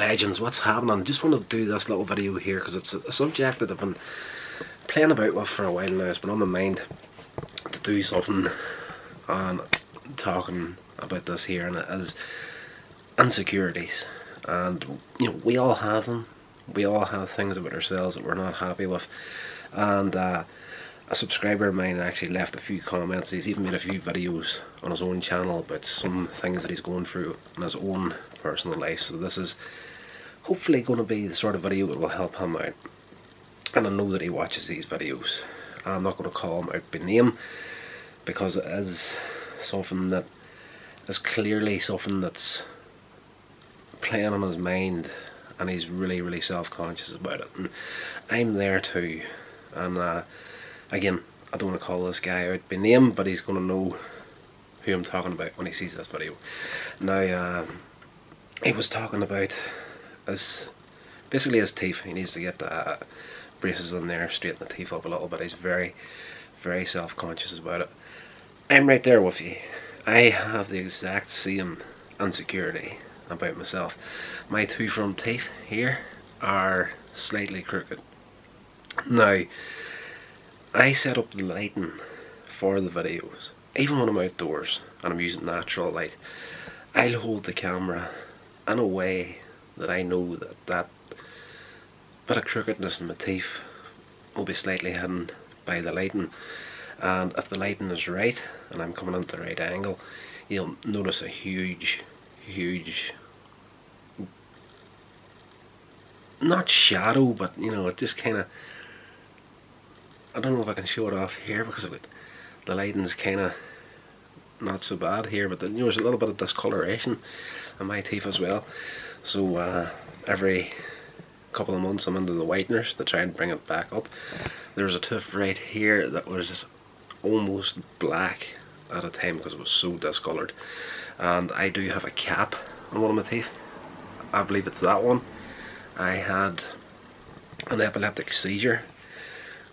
legends, what's happening? Just want to do this little video here because it's a subject that I've been playing about with for a while now. It's been on my mind to do something and talking about this here, and it is insecurities. And you know, we all have them. We all have things about ourselves that we're not happy with, and. Uh, a subscriber of mine actually left a few comments. He's even made a few videos on his own channel about some things that he's going through in his own personal life. So this is hopefully going to be the sort of video that will help him out. And I know that he watches these videos. I'm not going to call him out by name because it is something that is clearly something that's playing on his mind and he's really really self-conscious about it and I'm there too and uh, again, I don't want to call this guy out by name, but he's going to know who I'm talking about when he sees this video. Now, um, he was talking about his, basically his teeth. He needs to get uh, braces in there, straighten the teeth up a little bit. He's very, very self-conscious about it. I'm right there with you. I have the exact same insecurity about myself. My two front teeth here are slightly crooked. Now, I set up the lighting for the videos, even when I'm outdoors and I'm using natural light. I'll hold the camera in a way that I know that that bit of crookedness in my teeth will be slightly hidden by the lighting. And if the lighting is right and I'm coming into the right angle, you'll notice a huge, huge not shadow, but you know, it just kind of I don't know if I can show it off here because of it. The lighting's kind of not so bad here, but the, you know, there's a little bit of discoloration on my teeth as well. So uh, every couple of months I'm under the whiteners to try and bring it back up. There's a tooth right here that was almost black at a time because it was so discolored. And I do have a cap on one of my teeth. I believe it's that one. I had an epileptic seizure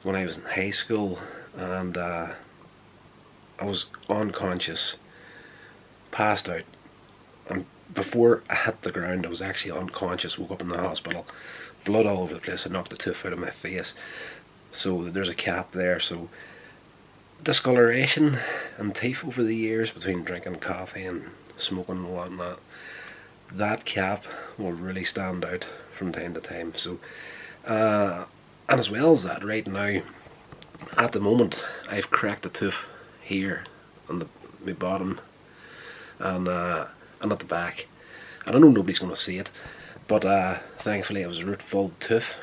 when I was in high school and uh, I was unconscious, passed out, and before I hit the ground I was actually unconscious, woke up in the hospital, blood all over the place, I knocked the tooth out of my face, so there's a cap there, so discoloration and teeth over the years between drinking coffee and smoking and whatnot, that cap will really stand out from time to time, so uh, and as well as that, right now, at the moment, I've cracked a tooth here on the my bottom. And uh, and at the back. And I know nobody's going to see it, but uh, thankfully it was a root filled tooth.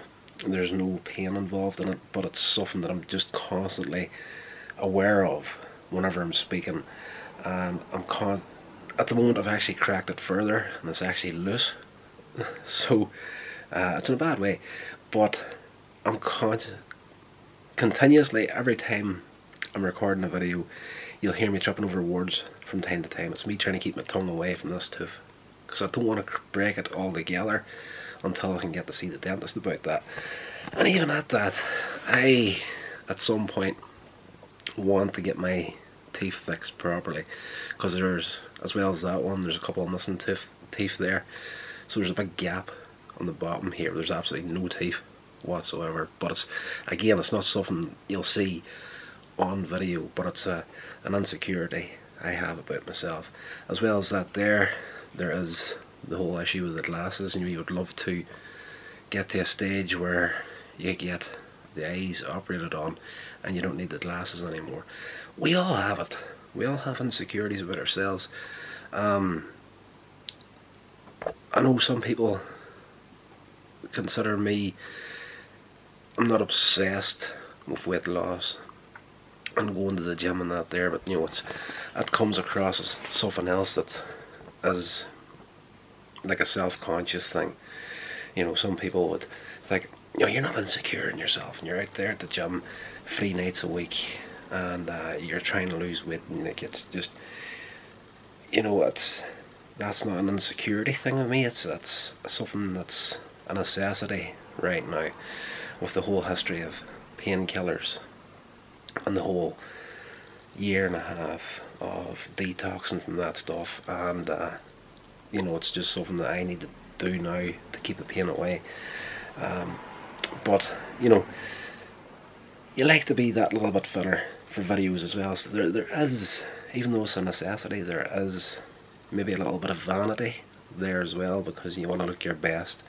And there's no pain involved in it, but it's something that I'm just constantly aware of whenever I'm speaking. And I'm con at the moment I've actually cracked it further, and it's actually loose. so uh, it's in a bad way, but I'm conscious continuously every time I'm recording a video you'll hear me tripping over words from time to time. It's me trying to keep my tongue away from this tooth because I don't want to break it all together until I can get to see the dentist about that. And even at that I at some point want to get my teeth fixed properly because there's as well as that one there's a couple of missing teeth teeth there. So there's a big gap on the bottom here. There's absolutely no teeth whatsoever. But it's again, it's not something you'll see on video, but it's a, an insecurity I have about myself. As well as that, there there is the whole issue with the glasses, and you would love to get to a stage where you get the eyes operated on and you don't need the glasses anymore. We all have it. We all have insecurities about ourselves. Um, I know some people consider me I'm not obsessed with weight loss and going to the gym and that there, but you know, it's that comes across as something else that is like a self-conscious thing. You know, some people would think, you know, you're not insecure in yourself, and you're out there at the gym three nights a week, and uh, you're trying to lose weight, and like it's just, you know, it's that's not an insecurity thing with me. It's that's something that's a necessity right now with the whole history of painkillers and the whole year and a half of detoxing from that stuff and uh, you know it's just something that I need to do now to keep the pain away. Um, but you know, you like to be that little bit fitter for videos as well. So there, there is, even though it's a necessity, there is maybe a little bit of vanity there as well because you want to look your best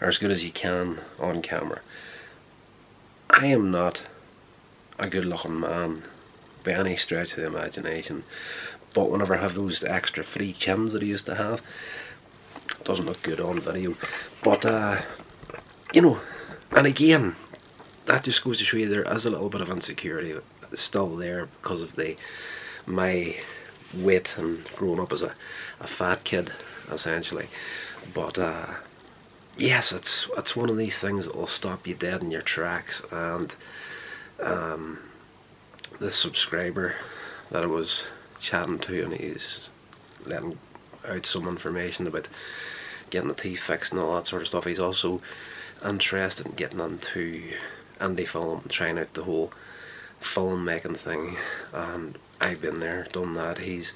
or as good as you can on camera. I am not a good looking man. By any stretch of the imagination. But whenever I have those extra free chins that he used to have it doesn't look good on video but uh, you know and again that just goes to show you there is a little bit of insecurity still there because of the my weight and growing up as a, a fat kid essentially. But uh, yes it's it's one of these things that will stop you dead in your tracks and um, the subscriber that I was chatting to and he's letting out some information about getting the teeth fixed and all that sort of stuff he's also interested in getting into indie film and trying out the whole filmmaking thing and I've been there, done that. He's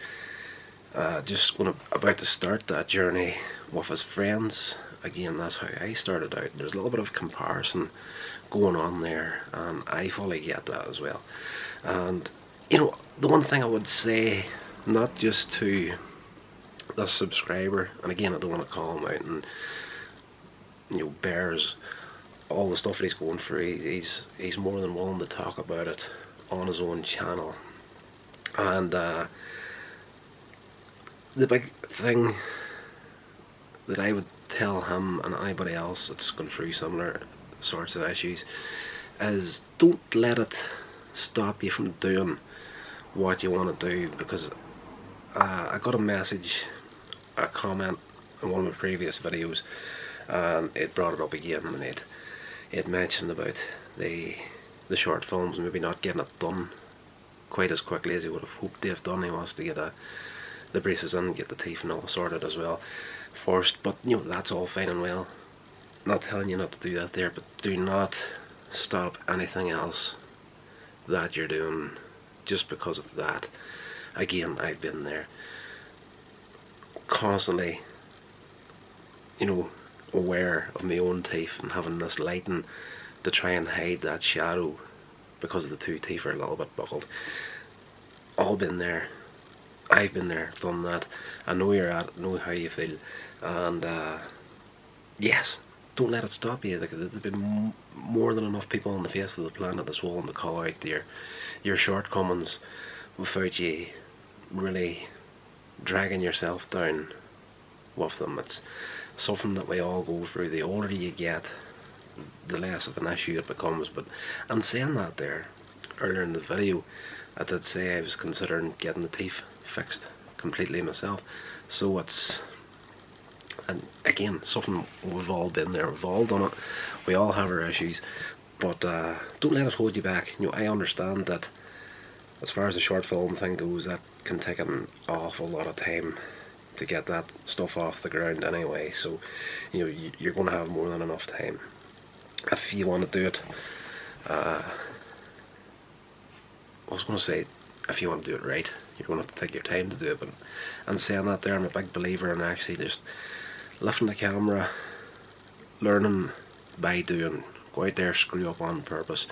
uh, just to, about to start that journey with his friends. Again, that's how I started out. There's a little bit of comparison going on there, and I fully get that as well. And you know, the one thing I would say, not just to the subscriber, and again, I don't want to call him out and you know bears all the stuff that he's going through. He's he's more than willing to talk about it on his own channel and uh, the big thing that I would tell him and anybody else that's gone through similar sorts of issues is don't let it stop you from doing what you want to do because uh, I got a message, a comment in one of my previous videos and it brought it up again and it, it mentioned about the the short films maybe not getting it done quite as quickly as he would have hoped to have done. He wants to get a, the braces in, get the teeth and all sorted as well first. But you know that's all fine and well. Not telling you not to do that there, but do not stop anything else that you're doing just because of that. Again, I've been there constantly, you know, aware of my own teeth and having this lighting to try and hide that shadow because the two teeth are a little bit buckled. All been there. I've been there, done that. I know you're at know how you feel. And uh, yes, don't let it stop you. Like, there's been more than enough people on the face of the planet that's willing to call out your, your shortcomings without you really dragging yourself down with them. It's something that we all go through. The older you get, the less of an issue it becomes. But I'm saying that there earlier in the video, I did say I was considering getting the teeth fixed completely myself. So it's and again something we've all been there, we've all done it. We all have our issues, but uh, don't let it hold you back. You know, I understand that as far as the short film thing goes, that can take an awful lot of time to get that stuff off the ground anyway. So, you know, you're going to have more than enough time if you want to do it uh, I was going to say if you want to do it right you're going to have to take your time to do it but and saying that there I'm a big believer in actually just lifting the camera learning by doing go out there screw up on purpose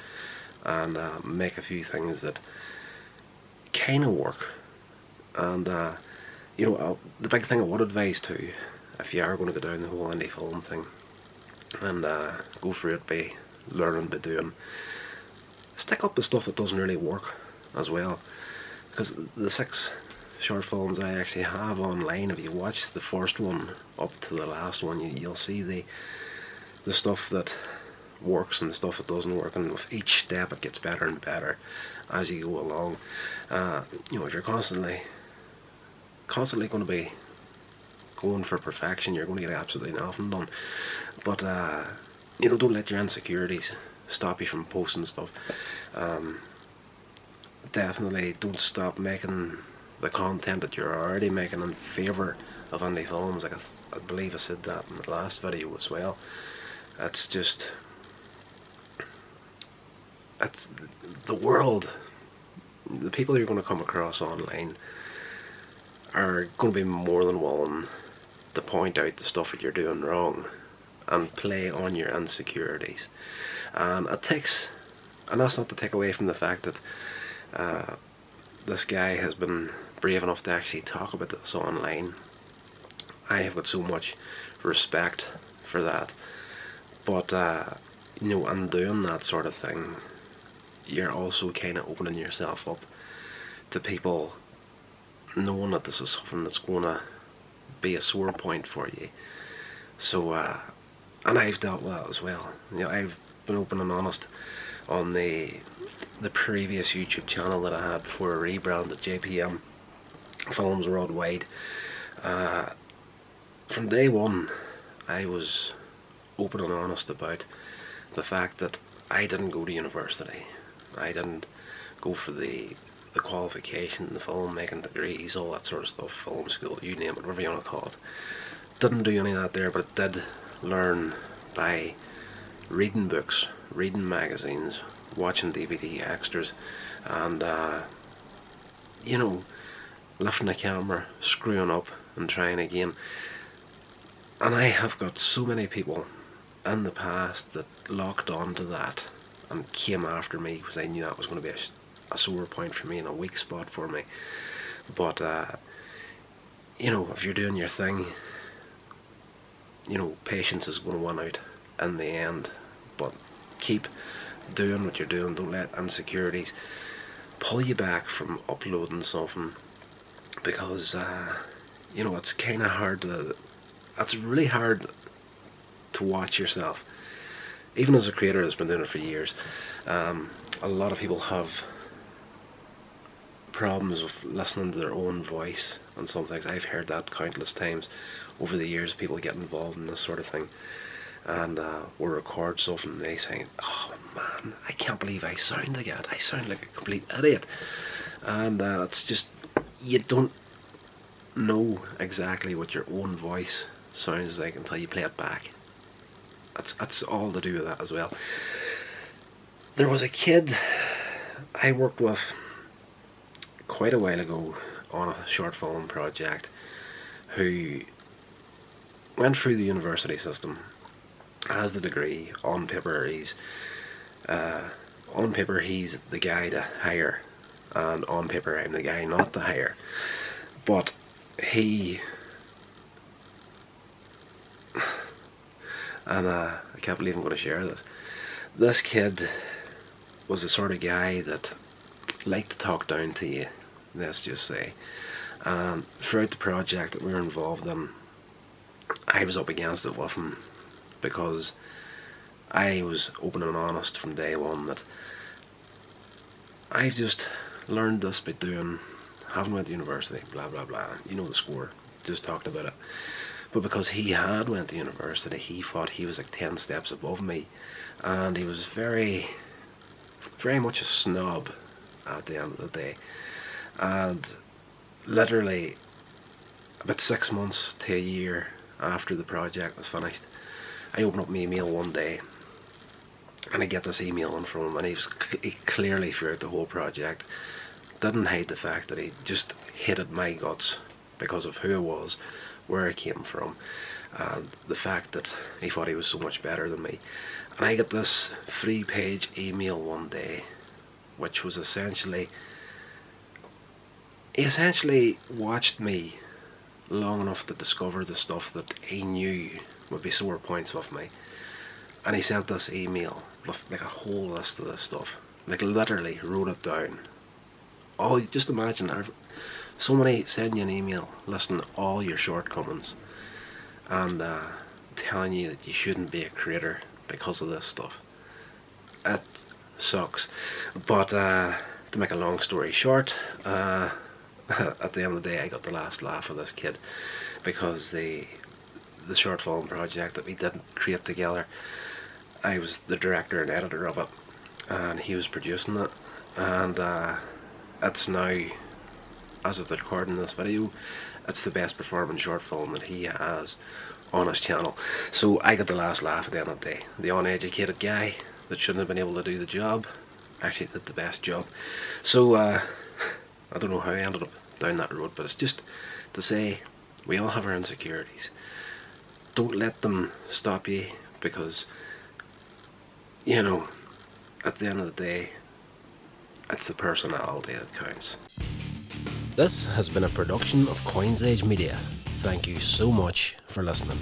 and uh, make a few things that kind of work and uh, you know the big thing I would advise to if you are going to go down the whole indie film thing and uh, go through it by learning by doing. Stick up the stuff that doesn't really work as well because the six short films I actually have online if you watch the first one up to the last one you, you'll see the the stuff that works and the stuff that doesn't work and with each step it gets better and better as you go along uh, you know if you're constantly constantly going to be going for perfection, you're going to get absolutely nothing done. But, uh, you know, don't let your insecurities stop you from posting stuff. Um, definitely don't stop making the content that you're already making in favour of indie films. Like I, I believe I said that in the last video as well. That's just, it's the world, the people you're going to come across online are going to be more than willing to point out the stuff that you're doing wrong and play on your insecurities. And it takes, and that's not to take away from the fact that uh, this guy has been brave enough to actually talk about this online. I have got so much respect for that. But, uh, you know, in doing that sort of thing, you're also kind of opening yourself up to people knowing that this is something that's going to be a sore point for you. So, uh, and I've dealt with that as well. You know, I've been open and honest on the the previous YouTube channel that I had before I rebranded JPM Films Worldwide. Uh, from day one, I was open and honest about the fact that I didn't go to university. I didn't go for the the qualification, the filmmaking degrees, all that sort of stuff, film school, you name it, whatever you want to call it. Didn't do any of that there, but did learn by reading books, reading magazines, watching DVD extras, and uh, you know, lifting the camera, screwing up, and trying again. And I have got so many people in the past that locked on to that and came after me because I knew that was going to be a, a sore point for me and a weak spot for me. But, uh, you know, if you're doing your thing, you know, patience is going to win out in the end. But keep doing what you're doing. Don't let insecurities pull you back from uploading something because, uh, you know, it's kind of hard to. It's really hard to watch yourself even as a creator that's been doing it for years, um, a lot of people have problems with listening to their own voice and some things. I've heard that countless times over the years. People get involved in this sort of thing, and uh, we'll record something and they saying, "Oh man, I can't believe I sound like that. I sound like a complete idiot," and uh, it's just you don't know exactly what your own voice sounds like until you play it back that's that's all to do with that as well. There was a kid I worked with quite a while ago on a short film project who went through the university system, has the degree on paper. He's uh, on paper he's the guy to hire, and on paper I'm the guy not to hire. But he and uh, I can't believe I'm going to share this. This kid was the sort of guy that liked to talk down to you, let's just say. And throughout the project that we were involved in, I was up against it with him because I was open and honest from day one that I've just learned this by doing, haven't went to university, blah blah blah. You know the score, just talked about it. But because he had went to university, he thought he was like 10 steps above me. And he was very, very much a snob at the end of the day. And literally, about six months to a year after the project was finished, I opened up my email one day and I get this email in from him and he was he clearly throughout the whole project didn't hide the fact that he just hated my guts because of who I was where I came from, and the fact that he thought he was so much better than me. And I get this three page email one day, which was essentially, he essentially watched me long enough to discover the stuff that he knew would be sore points with me. And he sent this email with like a whole list of this stuff. Like literally wrote it down. Oh, just imagine somebody sending you an email listing all your shortcomings and uh, telling you that you shouldn't be a creator because of this stuff. It sucks. But uh, to make a long story short, uh, at the end of the day I got the last laugh of this kid because the the short film project that we did create together, I was the director and editor of it and he was producing it and uh, it's now as of the recording this video, it's the best performing short film that he has on his channel. So I got the last laugh at the end of the day. The uneducated guy that shouldn't have been able to do the job actually did the best job. So uh, I don't know how I ended up down that road, but it's just to say We all have our insecurities. Don't let them stop you because, you know, at the end of the day, it's the personality that counts. This has been a production of Coins Age Media. Thank you so much for listening.